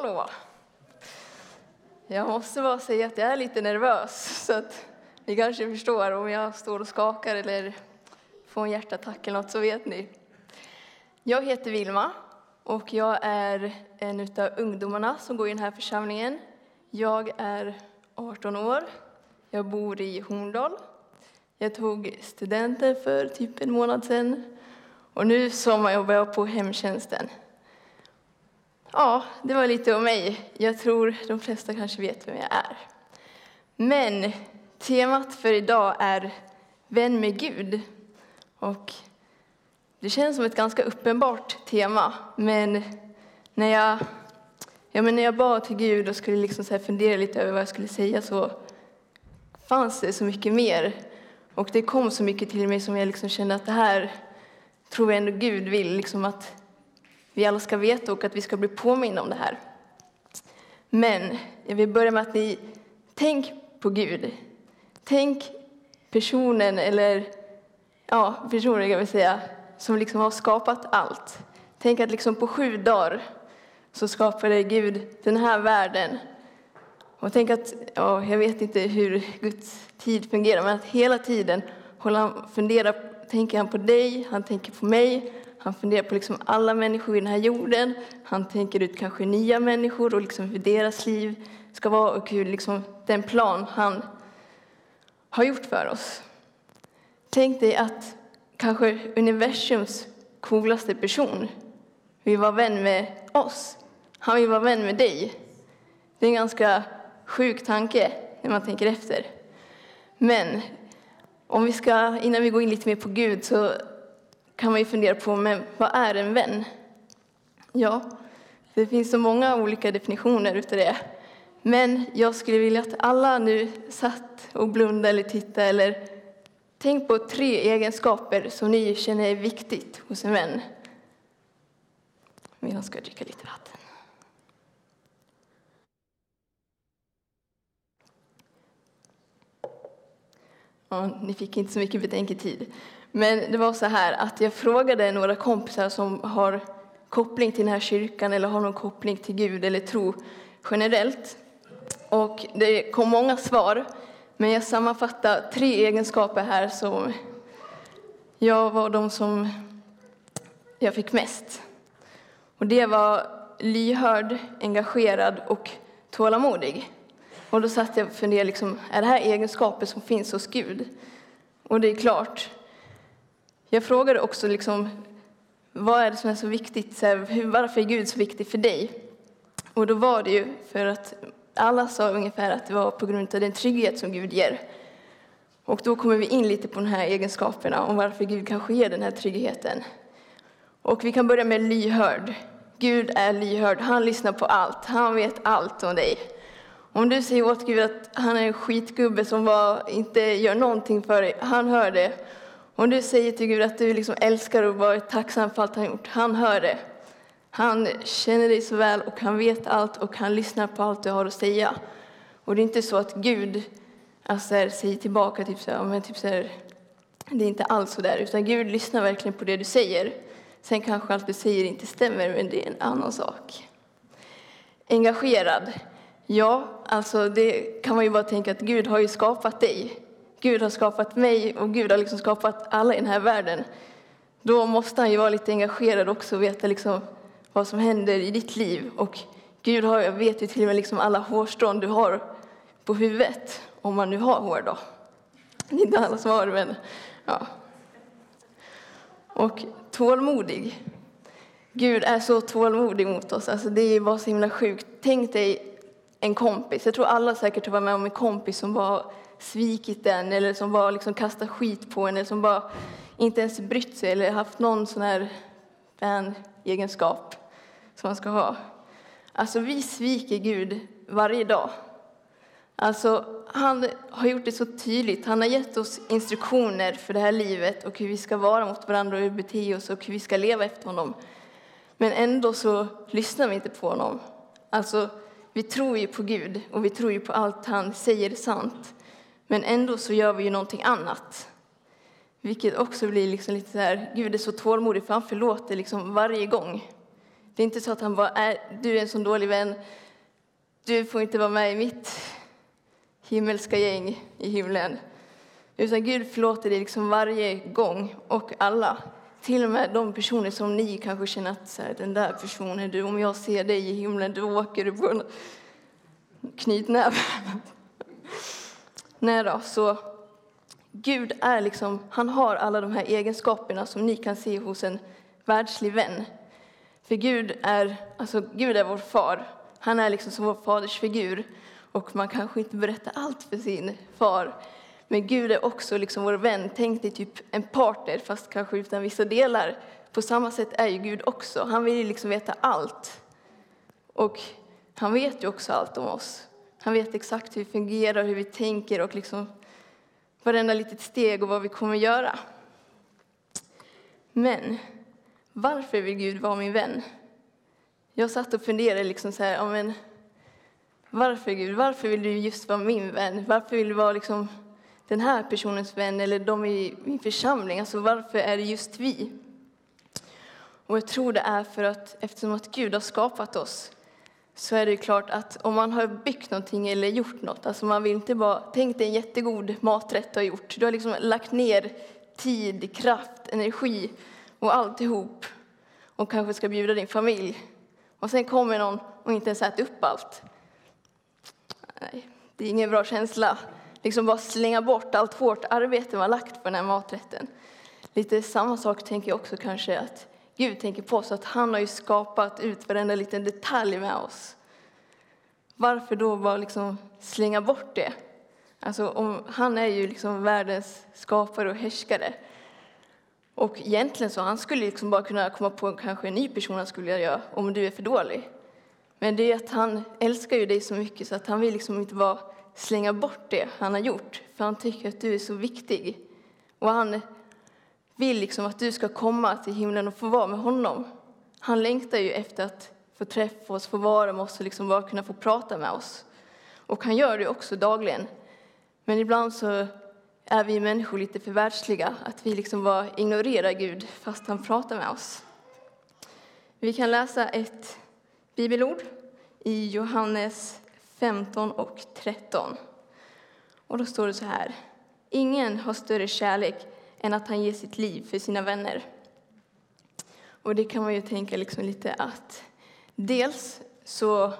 hallå. Jag måste bara säga att jag är lite nervös, så att ni kanske förstår om jag står och skakar eller får en hjärtattack eller något, så vet ni. Jag heter Vilma och jag är en av ungdomarna som går i den här församlingen. Jag är 18 år. Jag bor i Horndal. Jag tog studenten för typ en månad sedan och nu sommarjobbar jag på hemtjänsten. Ja, det var lite om mig. Jag tror de flesta kanske vet vem jag är. Men temat för idag är Vän med Gud. Och det känns som ett ganska uppenbart tema, men när jag, ja, men när jag bad till Gud och skulle liksom så fundera lite över vad jag skulle säga så fanns det så mycket mer. Och det kom så mycket till mig som jag liksom kände att det här tror jag ändå Gud vill liksom att vi alla ska veta och att vi ska bli påminna om det här. Men jag vill börja med att ni tänk på Gud. Tänk personen, eller ja, personen kan vi säga, som liksom har skapat allt. Tänk att liksom på sju dagar så skapade Gud den här världen. Och tänk att, ja, jag vet inte hur Guds tid fungerar, men att hela tiden håller han, funderar, tänker han på dig, han tänker på mig, han funderar på liksom alla människor i den här jorden. Han tänker ut kanske nya människor och liksom hur deras liv ska vara och hur liksom den plan han har gjort för oss. Tänk dig att kanske universums coolaste person vill vara vän med oss. Han vill vara vän med dig. Det är en ganska sjuk tanke när man tänker efter. Men om vi ska, innan vi går in lite mer på Gud så kan man ju fundera på, men vad är en vän? Ja, det finns så många olika definitioner utav det. Men jag skulle vilja att alla nu satt och blundade eller tittade eller tänk på tre egenskaper som ni känner är viktigt hos en vän. Medan ska jag dricka lite vatten. Ja, ni fick inte så mycket betänketid. Men det var så här att jag frågade några kompisar som har koppling till den här kyrkan eller har någon koppling till Gud eller tro generellt. Och det kom många svar, men jag sammanfattar tre egenskaper här som jag var de som jag fick mest. Och det var lyhörd, engagerad och tålamodig. Och då satt jag och funderade, liksom, är det här egenskaper som finns hos Gud? Och det är klart, jag frågade också liksom, vad är det som är så viktigt, så här, varför är Gud så viktig för dig? Och då var det ju för att alla sa ungefär att det var på grund av den trygghet som Gud ger. Och då kommer vi in lite på de här egenskaperna om varför Gud kanske ger den här tryggheten. Och vi kan börja med lyhörd. Gud är lyhörd, han lyssnar på allt, han vet allt om dig. Om du säger åt Gud att han är en skitgubbe som var, inte gör någonting för dig, han hör det. Om du säger till Gud att du liksom älskar och bara är tacksam för allt han gjort, han hör det. Han känner dig så väl och han vet allt och han lyssnar på allt du har att säga. Och det är inte så att Gud alltså, säger tillbaka, typ så här, men typ så här, det är inte alls så där, utan Gud lyssnar verkligen på det du säger. Sen kanske allt du säger inte stämmer, men det är en annan sak. Engagerad. Ja, alltså det kan man ju bara tänka att Gud har ju skapat dig. Gud har skapat mig och Gud har liksom skapat alla i den här världen. Då måste han ju vara lite engagerad också och veta liksom vad som händer i ditt liv. Och Gud har, jag vet ju till och med liksom alla hårstrån du har på huvudet, om man nu har hår då. Det är inte alla som har det, men ja. Och tålmodig. Gud är så tålmodig mot oss, alltså det är bara så himla sjukt. Tänk dig en kompis, jag tror alla säkert har varit med om en kompis som bara svikit den eller som bara liksom kastat skit på en eller som bara inte ens brytt sig eller haft någon sån här egenskap som man ska ha. Alltså vi sviker Gud varje dag. Alltså, han har gjort det så tydligt. Han har gett oss instruktioner för det här livet och hur vi ska vara mot varandra och hur vi beter oss och hur vi ska leva efter honom. Men ändå så lyssnar vi inte på honom. Alltså, vi tror ju på Gud och vi tror ju på allt han säger är sant. Men ändå så gör vi ju någonting annat. Vilket också blir liksom lite så här, Gud är så tålmodig för han förlåter liksom varje gång. Det är inte så att han bara är, du är en sån dålig vän, du får inte vara med i mitt himmelska gäng i himlen. Utan Gud förlåter dig liksom varje gång och alla. Till och med de personer som ni kanske känner att så här, den där personen, du, om jag ser dig i himlen, då åker du på en knytnäve. Nej då, så Gud är liksom, han har alla de här egenskaperna som ni kan se hos en världslig vän. För Gud är, alltså Gud är vår far. Han är liksom som vår faders figur. Och man kanske inte berättar allt för sin far. Men Gud är också liksom vår vän. Tänk dig typ en partner, fast kanske utan vissa delar. På samma sätt är ju Gud också. Han vill ju liksom veta allt. Och han vet ju också allt om oss. Han vet exakt hur vi fungerar, hur vi tänker och liksom varenda litet steg och vad vi kommer göra. Men varför vill Gud vara min vän? Jag satt och funderade liksom så här, ja, men varför Gud, varför vill du just vara min vän? Varför vill du vara liksom den här personens vän eller de i min församling? Alltså varför är det just vi? Och jag tror det är för att eftersom att Gud har skapat oss så är det klart att om man har byggt någonting eller gjort något, alltså man vill inte bara, tänk dig en jättegod maträtt du har gjort. Du har liksom lagt ner tid, kraft, energi och alltihop och kanske ska bjuda din familj. Och sen kommer någon och inte ens äter upp allt. Nej, det är ingen bra känsla. Liksom bara slänga bort allt hårt arbete man lagt på den här maträtten. Lite samma sak tänker jag också kanske att Gud tänker på oss, att han har ju skapat ut varenda liten detalj med oss. Varför då bara liksom slänga bort det? Alltså, om, han är ju liksom världens skapare och härskare. Och egentligen så han skulle liksom bara kunna komma på kanske en ny person han skulle göra om du är för dålig. Men det är att han älskar ju dig så mycket så att han vill liksom inte bara slänga bort det han har gjort. För han tycker att du är så viktig. Och han vill liksom att du ska komma till himlen och få vara med honom. Han längtar ju efter att få träffa oss, få vara med oss och liksom bara kunna få prata med oss. Och han gör det också dagligen. Men ibland så är vi människor lite för världsliga, att vi liksom bara ignorerar Gud fast han pratar med oss. Vi kan läsa ett bibelord i Johannes 15 och 13. Och då står det så här. Ingen har större kärlek än att han ger sitt liv för sina vänner. Och det kan man ju tänka liksom lite att dels så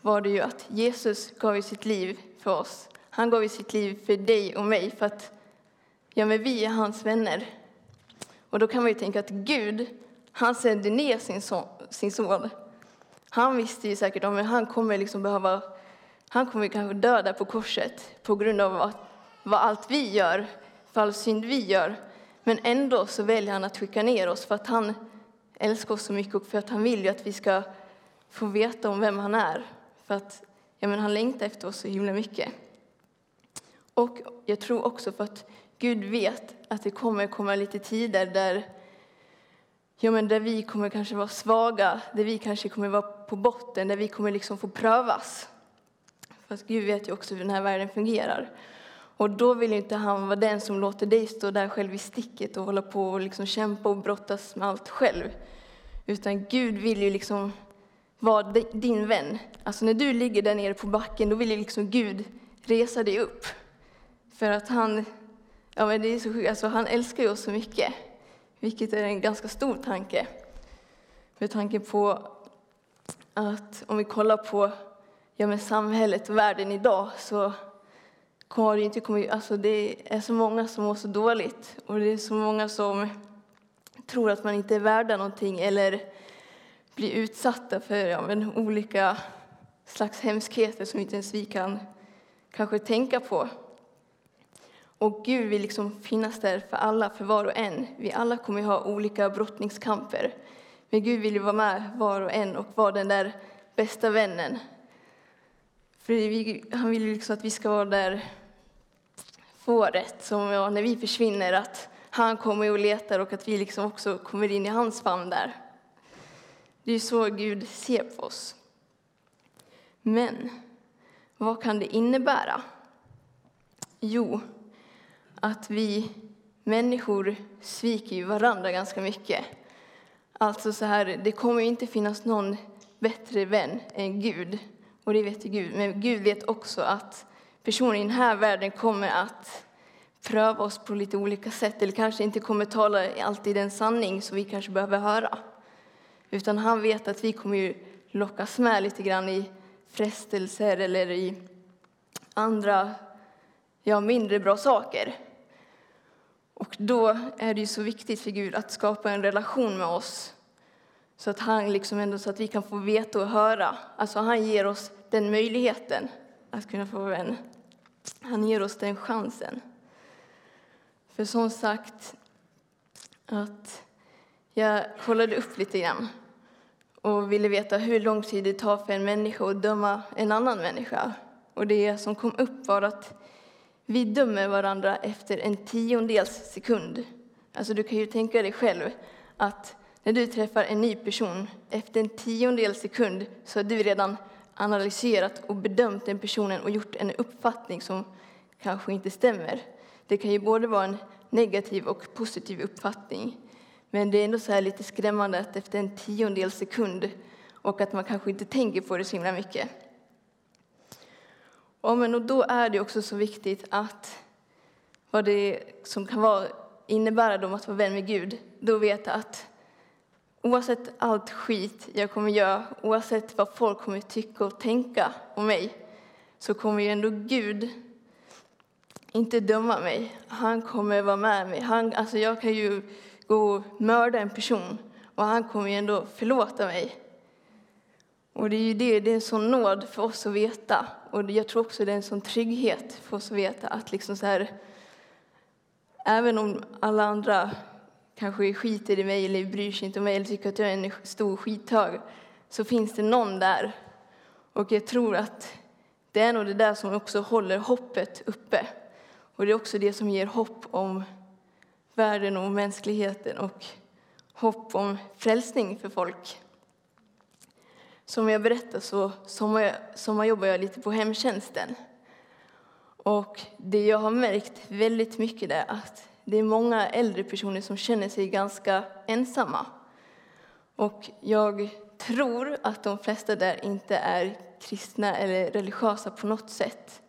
var det ju att Jesus gav sitt liv för oss. Han gav sitt liv för dig och mig för att ja, men vi är hans vänner. Och då kan man ju tänka att Gud, han sände ner sin son, sin son. Han visste ju säkert att han kommer liksom behöva, han kommer kanske dö där på korset på grund av att, vad allt vi gör synd vi gör. Men ändå så väljer han att skicka ner oss för att han älskar oss så mycket och för att han vill ju att vi ska få veta om vem han är. För att ja, men han längtar efter oss så himla mycket. Och jag tror också för att Gud vet att det kommer komma lite tider där, ja, men där vi kommer kanske vara svaga, där vi kanske kommer vara på botten, där vi kommer liksom få prövas. För att Gud vet ju också hur den här världen fungerar. Och då vill inte han vara den som låter dig stå där själv i sticket och hålla på och liksom kämpa och brottas med allt själv. Utan Gud vill ju liksom vara din vän. Alltså när du ligger där nere på backen, då vill ju liksom Gud resa dig upp. För att han, ja men det är så sjukt, alltså han älskar ju oss så mycket. Vilket är en ganska stor tanke. Med tanke på att om vi kollar på ja, men samhället och världen idag så har inte kommit, alltså det är så många som mår så dåligt och det är så många som tror att man inte är värda någonting eller blir utsatta för ja, men, olika slags hemskheter som inte ens vi kan kanske tänka på. Och Gud vill liksom finnas där för alla, för var och en. Vi alla kommer ha olika brottningskamper. Men Gud vill ju vara med var och en och vara den där bästa vännen. För vi, han vill liksom att vi ska vara där fåret, som ja, när vi försvinner, att han kommer och letar och att vi liksom också kommer in i hans famn där. Det är så Gud ser på oss. Men vad kan det innebära? Jo, att vi människor sviker ju varandra ganska mycket. Alltså så här, det kommer inte finnas någon bättre vän än Gud. Och det vet ju Gud. Men Gud vet också att personer i den här världen kommer att pröva oss på lite olika sätt. Eller kanske inte kommer tala alltid den sanning som vi kanske behöver höra. Utan han vet att vi kommer ju lockas med lite grann i frestelser eller i andra, ja, mindre bra saker. Och då är det ju så viktigt för Gud att skapa en relation med oss så att han liksom ändå så att vi kan få veta och höra. Alltså han ger oss den möjligheten att kunna få vän. Han ger oss den chansen. För som sagt, att jag kollade upp lite grann och ville veta hur lång tid det tar för en människa att döma en annan människa. Och det som kom upp var att vi dömer varandra efter en tiondels sekund. Alltså du kan ju tänka dig själv att när du träffar en ny person, efter en tiondel sekund så har du redan analyserat och bedömt den personen och gjort en uppfattning som kanske inte stämmer. Det kan ju både vara en negativ och positiv uppfattning. Men det är ändå så här lite skrämmande att efter en tiondel sekund och att man kanske inte tänker på det så himla mycket. Ja, men och då är det också så viktigt att vad det som kan vara, innebära då att vara vän med Gud, då vet att oavsett allt skit jag kommer göra, oavsett vad folk kommer tycka och tänka om mig, så kommer ju ändå Gud inte döma mig. Han kommer vara med mig. Han, alltså jag kan ju gå och mörda en person och han kommer ju ändå förlåta mig. Och det är ju det, det är en sån nåd för oss att veta. Och jag tror också det är en sån trygghet för oss att veta att liksom så här, även om alla andra kanske skiter i mig eller bryr sig inte om mig eller tycker att jag är en stor skithög, så finns det någon där. Och jag tror att det är nog det där som också håller hoppet uppe. Och det är också det som ger hopp om världen och mänskligheten och hopp om frälsning för folk. Som jag berättade så sommarjobbar jag lite på hemtjänsten. Och det jag har märkt väldigt mycket är att det är många äldre personer som känner sig ganska ensamma. Och jag tror att de flesta där inte är kristna eller religiösa på något sätt.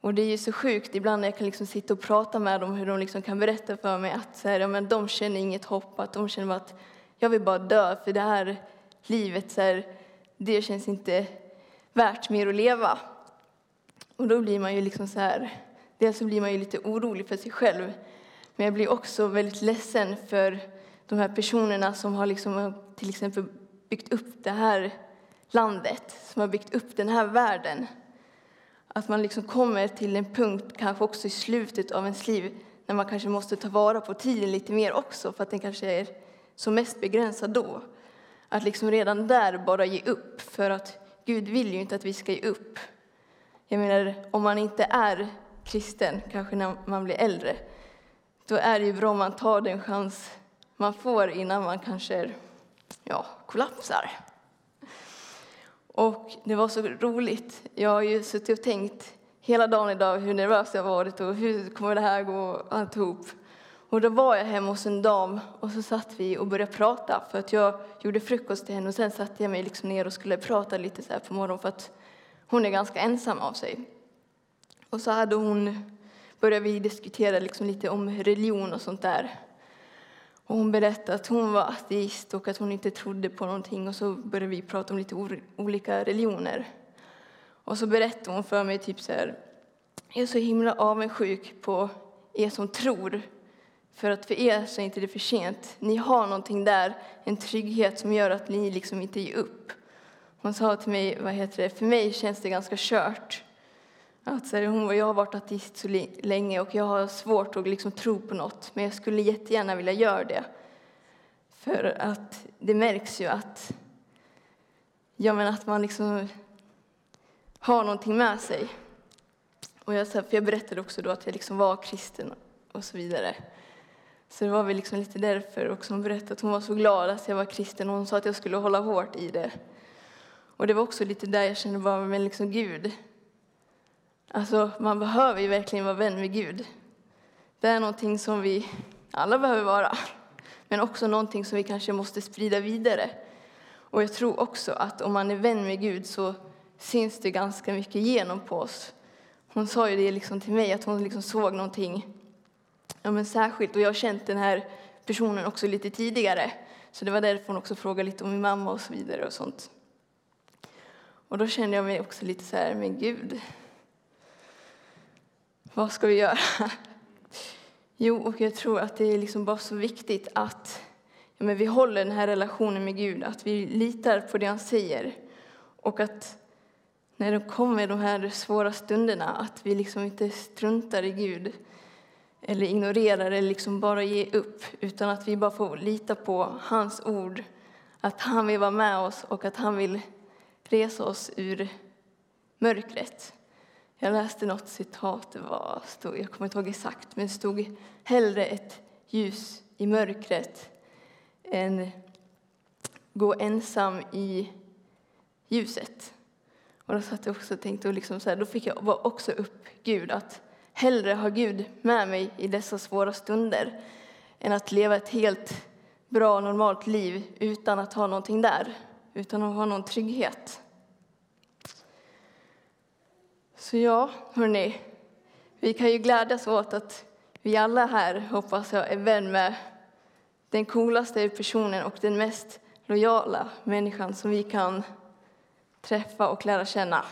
Och det är ju så sjukt ibland när jag kan liksom sitta och prata med dem hur de liksom kan berätta för mig att så här, ja, men de känner inget hopp, att de känner att jag vill bara dö för det här livet, så här, det känns inte värt mer att leva. Och då blir man ju liksom så här, dels så blir man ju lite orolig för sig själv, men jag blir också väldigt ledsen för de här personerna som har liksom eh, till exempel byggt upp det här landet, som har byggt upp den här världen. Att man liksom kommer till en punkt, kanske också i slutet av ens liv, när man kanske måste ta vara på tiden lite mer också, för att den kanske är som mest begränsad då. Att liksom redan där bara ge upp, för att Gud vill ju inte att vi ska ge upp. Jag menar, om man inte är kristen, kanske när man blir äldre, då är det ju bra om man tar den chans man får innan man kanske ja, kollapsar. Och det var så roligt. Jag har ju suttit och tänkt hela dagen idag hur nervös jag varit och hur kommer det här gå alltihop. Och då var jag hemma hos en dam och så satt vi och började prata för att jag gjorde frukost till henne och sen satte jag mig liksom ner och skulle prata lite så här på morgonen för att hon är ganska ensam av sig. Och så hade hon, började vi diskutera liksom lite om religion och sånt där. Och hon berättade att hon var ateist och att hon inte trodde på någonting och så började vi prata om lite olika religioner. Och så berättade hon för mig typ så här, jag är så himla avundsjuk på er som tror. För att för er så är inte det för sent. Ni har någonting där, en trygghet som gör att ni liksom inte ger upp. Hon sa till mig, vad heter det, för mig känns det ganska kört. Att här, hon, jag har varit ateist så länge och jag har svårt att liksom tro på något, men jag skulle jättegärna vilja göra det. För att det märks ju att, ja, men att man liksom har någonting med sig. Och jag, för jag berättade också då att jag liksom var kristen och så vidare. Så det var väl liksom lite därför också hon berättade att hon var så glad att jag var kristen och hon sa att jag skulle hålla hårt i det. Och det var också lite där jag kände bara, men liksom Gud, Alltså, man behöver ju verkligen vara vän med Gud. Det är någonting som vi alla behöver vara. men också någonting som vi kanske måste sprida vidare. Och jag tror också att om man är vän med Gud så syns det ganska mycket genom på oss. Hon sa ju det liksom till mig, att hon liksom såg någonting ja, men särskilt. Och jag har känt den här personen också lite tidigare. Så det var därför hon också frågade lite om min mamma och så vidare och sånt. Och då kände jag mig också lite så här, men Gud, vad ska vi göra? Jo, och jag tror att det är liksom bara så viktigt att ja, men vi håller den här relationen med Gud, att vi litar på det han säger. Och att när det kommer de här svåra stunderna, att vi liksom inte struntar i Gud eller ignorerar eller liksom bara ger upp, utan att vi bara får lita på hans ord, att han vill vara med oss och att han vill resa oss ur mörkret. Jag läste något citat, det var, stod, jag kommer inte ihåg exakt, men det stod hellre ett ljus i mörkret än gå ensam i ljuset. Och då satt jag också och tänkte, och liksom så här, då fick jag också upp Gud, att hellre ha Gud med mig i dessa svåra stunder än att leva ett helt bra, normalt liv utan att ha någonting där, utan att ha någon trygghet. Så ja, hörni, vi kan ju glädjas åt att vi alla här, hoppas jag, är vän med den coolaste personen och den mest lojala människan som vi kan träffa och lära känna.